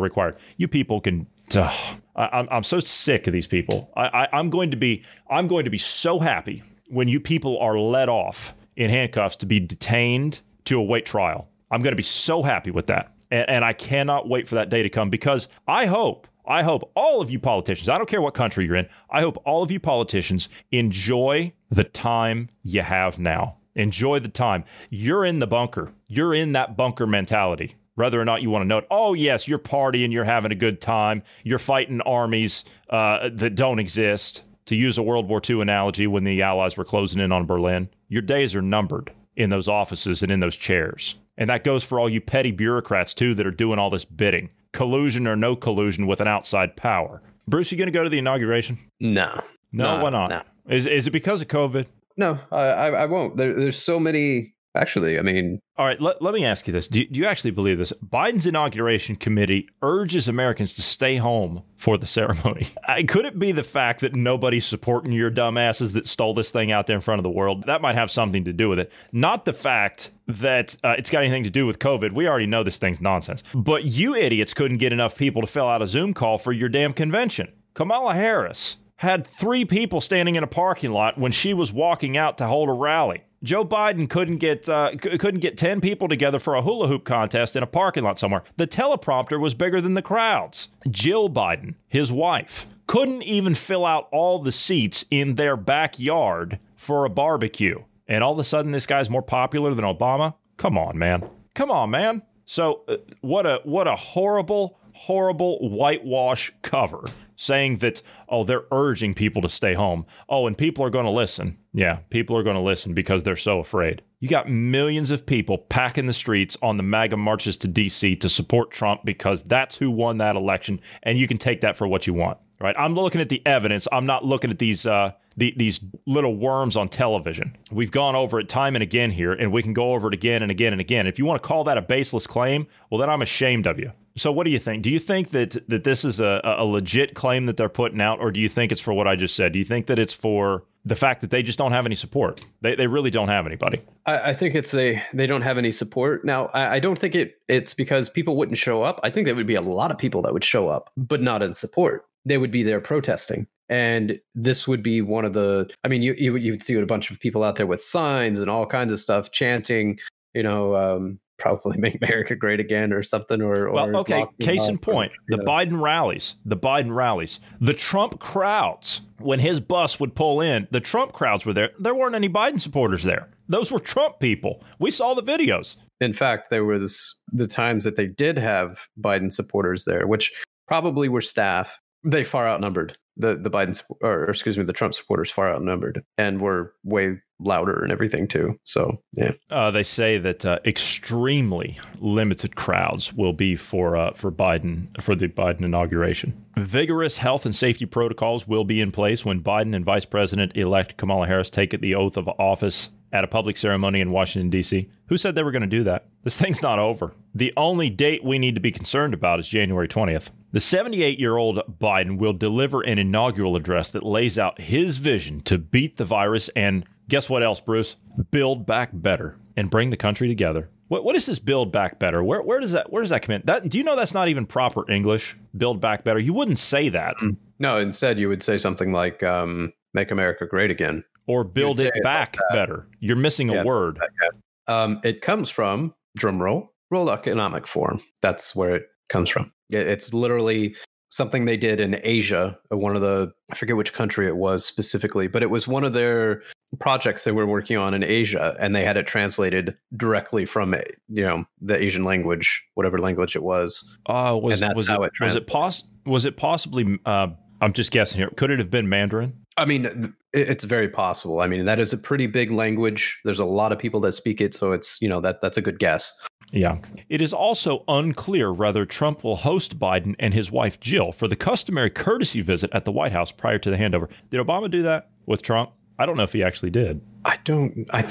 required. You people can. Ugh, I, I'm I'm so sick of these people. I, I I'm going to be I'm going to be so happy when you people are let off in handcuffs to be detained to await trial. I'm going to be so happy with that, and, and I cannot wait for that day to come because I hope I hope all of you politicians, I don't care what country you're in, I hope all of you politicians enjoy the time you have now. Enjoy the time. You're in the bunker. You're in that bunker mentality. Whether or not you want to know it. Oh, yes, you're partying, you're having a good time, you're fighting armies uh, that don't exist. To use a World War II analogy, when the Allies were closing in on Berlin, your days are numbered in those offices and in those chairs. And that goes for all you petty bureaucrats, too, that are doing all this bidding collusion or no collusion with an outside power. Bruce, you going to go to the inauguration? No. No, Nah, why not? nah. Is is it because of COVID? No, I, I, I won't. There, there's so many. Actually, I mean, All right, let, let me ask you this. Do, do you actually believe this? Biden's inauguration committee urges Americans to stay home for the ceremony. I, could it be the fact that nobody's supporting your dumbasses that stole this thing out there in front of the world? That might have something to do with it. Not the fact that uh, it's got anything to do with COVID. We already know this thing's nonsense. But you idiots couldn't get enough people to fill out a Zoom call for your damn convention. Kamala Harris had three people standing in a parking lot when she was walking out to hold a rally. Joe Biden couldn't get uh, c- couldn't get ten people together for a hula hoop contest in a parking lot somewhere. The teleprompter was bigger than the crowds. Jill Biden, his wife, couldn't even fill out all the seats in their backyard for a barbecue. And all of a sudden, this guy's more popular than Obama. Come on, man. Come on, man. So uh, what a what a horrible horrible whitewash cover saying that oh they're urging people to stay home. Oh, and people are going to listen. Yeah, people are going to listen because they're so afraid. You got millions of people packing the streets on the MAGA marches to DC to support Trump because that's who won that election and you can take that for what you want. Right? I'm looking at the evidence. I'm not looking at these uh the, these little worms on television. We've gone over it time and again here, and we can go over it again and again and again. If you want to call that a baseless claim, well, then I'm ashamed of you. So, what do you think? Do you think that that this is a, a legit claim that they're putting out, or do you think it's for what I just said? Do you think that it's for the fact that they just don't have any support? They, they really don't have anybody. I, I think it's a they don't have any support now. I, I don't think it it's because people wouldn't show up. I think there would be a lot of people that would show up, but not in support. They would be there protesting, and this would be one of the. I mean, you you would see a bunch of people out there with signs and all kinds of stuff, chanting. You know, um, probably make America great again or something. Or, or Well, okay. Case in up or, point, the know. Biden rallies, the Biden rallies, the Trump crowds. When his bus would pull in, the Trump crowds were there. There weren't any Biden supporters there. Those were Trump people. We saw the videos. in fact, there was the times that they did have Biden supporters there, which probably were staff. They far outnumbered the the Biden or, excuse me, the Trump supporters far outnumbered and were way louder and everything too. So yeah, Uh, they say that uh, extremely limited crowds will be for uh, for Biden for the Biden inauguration. Vigorous health and safety protocols will be in place when Biden and Vice President elect Kamala Harris take the oath of office at a public ceremony in Washington, D.C. Who said they were going to do that? This thing's not over. The only date we need to be concerned about is January 20th. The 78 year old Biden will deliver an inaugural address that lays out his vision to beat the virus and guess what else, Bruce? Build back better and bring the country together. What, what is this build back better? Where, where does that where does that come in? That do you know that's not even proper English? Build back better. You wouldn't say that. No, instead you would say something like um, "Make America Great Again" or "Build it back better." You're missing a word. Um, it comes from drumroll World Economic Forum. That's where it comes from. It- It's literally something they did in Asia. uh, One of the I forget which country it was specifically, but it was one of their projects they were working on in Asia, and they had it translated directly from you know the Asian language, whatever language it was. Uh, was, And that's was how it, it was it poss- was it possibly uh, I'm just guessing here. Could it have been Mandarin? I mean, it's very possible. I mean, that is a pretty big language. There's a lot of people that speak it, so it's you know that that's a good guess. Yeah. It is also unclear whether Trump will host Biden and his wife Jill for the customary courtesy visit at the White House prior to the handover. Did Obama do that with Trump? I don't know if he actually did. I don't. I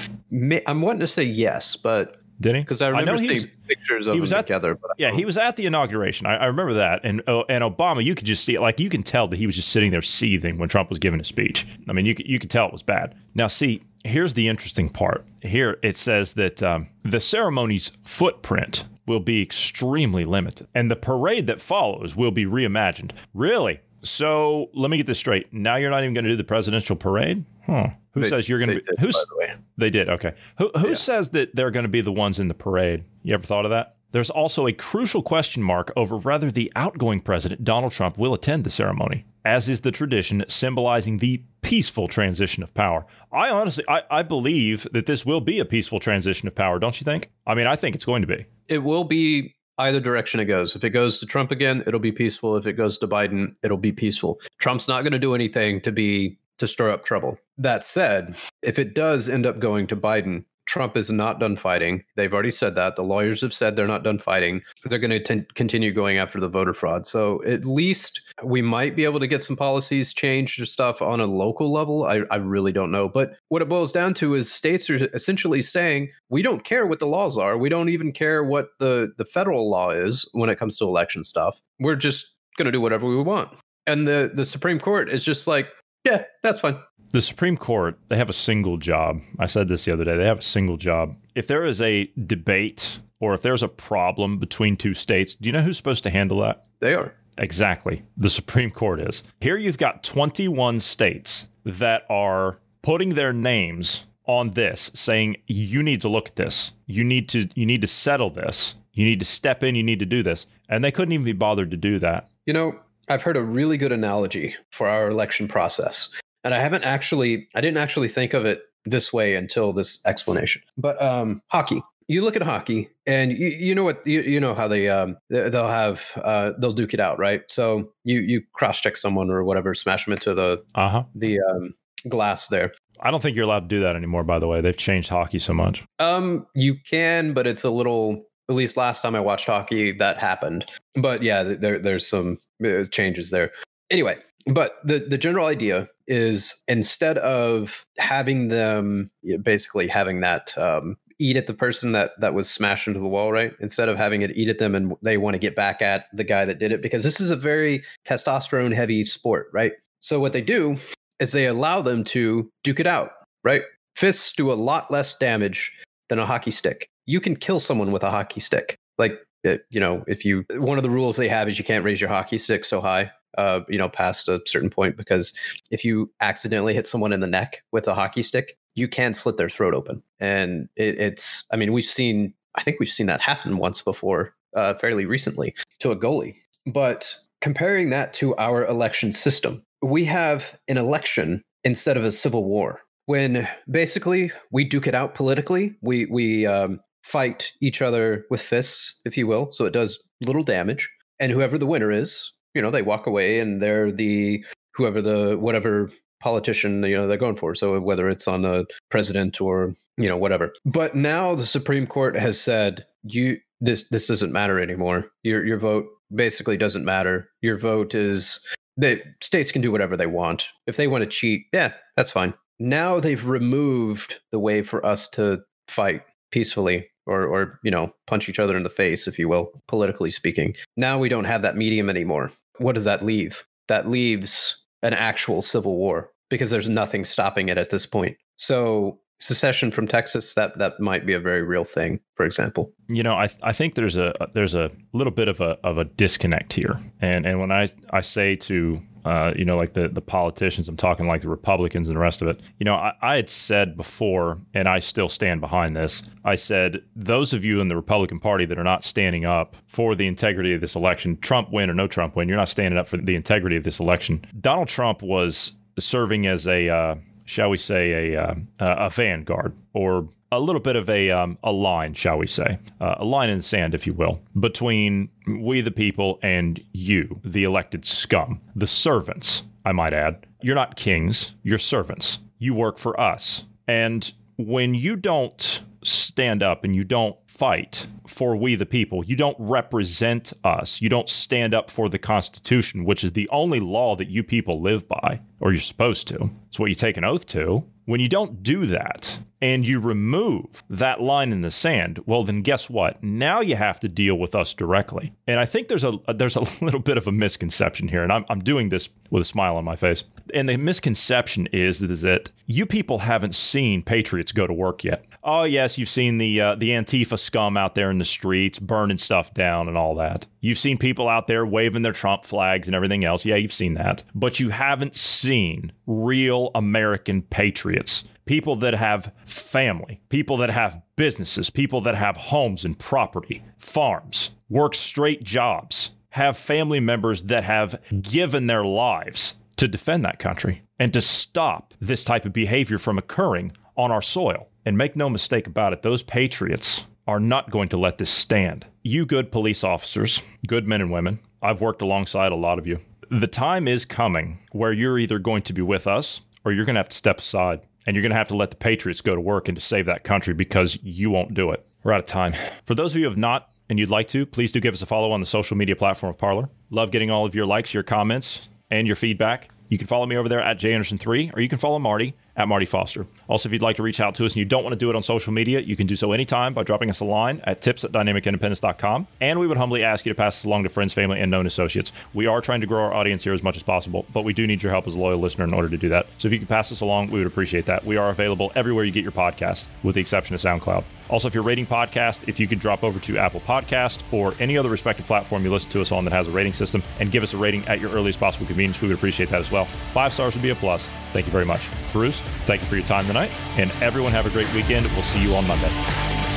I'm wanting to say yes, but Did he? because I remember know he seeing was- pictures of he was them at- together. But Yeah, he was at the inauguration. I, I remember that. And uh, and Obama, you could just see it. Like you can tell that he was just sitting there seething when Trump was giving a speech. I mean, you could, you could tell it was bad. Now, see, here's the interesting part. Here it says that um, the ceremony's footprint will be extremely limited, and the parade that follows will be reimagined. Really? So let me get this straight. Now you're not even going to do the presidential parade? Huh? Who They- says you're going to be? did, Who's by the way. they did. Okay. Who who Yeah. says that they're going to be the ones in the parade? You ever thought of that? There's also a crucial question mark over whether the outgoing president, Donald Trump, will attend the ceremony, as is the tradition symbolizing the peaceful transition of power. I honestly, I, I believe that this will be a peaceful transition of power, don't you think? I mean, I think it's going to be. It will be either direction it goes. If it goes to Trump again, it'll be peaceful. If it goes to Biden, it'll be peaceful. Trump's not going to do anything to be to stir up trouble. That said, if it does end up going to Biden, Trump is not done fighting. They've already said that. The lawyers have said they're not done fighting. They're going to continue going after the voter fraud. So at least we might be able to get some policies changed or stuff on a local level. I, I really don't know. But what it boils down to is states are essentially saying we don't care what the laws are. We don't even care what the, the federal law is when it comes to election stuff. We're just going to do whatever we want. And the, the Supreme Court is just like, yeah, that's fine. The Supreme Court, they have a single job. I said this the other day. They have a single job. If there is a debate or if there's a problem between two states, do you know who's supposed to handle that? They are. Exactly. The Supreme Court is. Here you've got 21 states that are putting their names on this saying you need to look at this. You need to you need to settle this. You need to step in, you need to do this. And they couldn't even be bothered to do that. You know, I've heard a really good analogy for our election process. And I haven't actually, I didn't actually think of it this way until this explanation. But um, hockey. You look at hockey, and you, you know what you, you know how they um, they- they'll have uh, they'll duke it out, right? So you you cross check someone or whatever, smash them into the Uh-huh. the um, glass there. I don't think you're allowed to do that anymore by the way. They've changed hockey so much. Um, you can, but it's a little. At least last time I watched hockey, that happened. But yeah, there there's some uh, changes there. Anyway, but the the general idea is instead of having them basically having that um, eat at the person that that was smashed into the wall, right? Instead of having it eat at them, and they want to get back at the guy that did it because this is a very testosterone heavy sport, right? So what they do is they allow them to duke it out, right? Fists do a lot less damage than a hockey stick. You can kill someone with a hockey stick. Like, you know, if you, one of the rules they have is you can't raise your hockey stick so high, uh, you know, past a certain point, because if you accidentally hit someone in the neck with a hockey stick, you can slit their throat open. And it, it's, I mean, we've seen, I think we've seen that happen once before, uh, fairly recently to a goalie. But comparing that to our election system, we have an election instead of a civil war when basically we duke it out politically. We we um, fight each other with fists, if you will, so it does little damage. And whoever the winner is, you know, they walk away and they're the whoever the whatever politician you know they're going for. So whether it's on the president or you know whatever. But now the Supreme Court has said you this this doesn't matter anymore. Your your vote basically doesn't matter. Your vote is the states can do whatever they want. If they want to cheat, yeah, that's fine. now they've removed the way for us to fight peacefully or or you know punch each other in the face if you will politically speaking. Now we don't have that medium anymore. What does that leave? That leaves an actual civil war because there's nothing stopping it at this point. So secession from Texas that that might be a very real thing for example. You know I, I think there's a there's a little bit of a of a disconnect here. And and when I I say to uh, you know, like the the politicians. I'm talking like the Republicans and the rest of it. You know, I, I had said before, and I still stand behind this. I said those of you in the Republican Party that are not standing up for the integrity of this election, Trump win or no Trump win, you're not standing up for the integrity of this election. Donald Trump was serving as a uh, shall we say, a uh, a vanguard or a little bit of a um, a line, shall we say, uh, a line in the sand, if you will, between we the people and you, the elected scum, the servants. I might add, you're not kings, you're servants. You work for us, and when you don't stand up and you don't fight for we the people. You don't represent us. You don't stand up for the Constitution, which is the only law that you people live by, or you're supposed to. It's what you take an oath to. When you don't do that and you remove that line in the sand, well then guess what? Now you have to deal with us directly. And I think there's a there's a little bit of a misconception here and I'm I'm doing this with a smile on my face. And the misconception is, that you people haven't seen patriots go to work yet. Oh yes, you've seen the uh, the Antifa scum out there in the streets burning stuff down and all that. You've seen people out there waving their Trump flags and everything else. Yeah, you've seen that. But you haven't seen real American patriots. People that have family, people that have businesses, people that have homes and property, farms, work straight jobs, have family members that have given their lives to defend that country and to stop this type of behavior from occurring on our soil. And make no mistake about it, those patriots are not going to let this stand. You good police officers, good men and women, I've worked alongside a lot of you. The time is coming where you're either going to be with us or you're going to have to step aside and you're going to have to let the Patriots go to work and to save that country because you won't do it. We're out of time. For those of you who have not and you'd like to, please do give us a follow on the social media platform of Parler. Love getting all of your likes, your comments, and your feedback. You can follow me over there at janderson3, or you can follow Marty at Marty Foster. Also, if you'd like to reach out to us and you don't want to do it on social media, you can do so anytime by dropping us a line at tips at dynamicindependence.com. And we would humbly ask you to pass this along to friends, family, and known associates. We are trying to grow our audience here as much as possible, but we do need your help as a loyal listener in order to do that. So if you could pass this along, we would appreciate that. We are available everywhere you get your podcast, with the exception of SoundCloud. Also, if you're rating podcast, if you could drop over to Apple Podcast or any other respective platform you listen to us on that has a rating system and give us a rating at your earliest possible convenience, we would appreciate that as well. Five stars would be a plus. Thank you very much. Bruce, thank you for your time tonight. And everyone have a great weekend. We'll see you on Monday.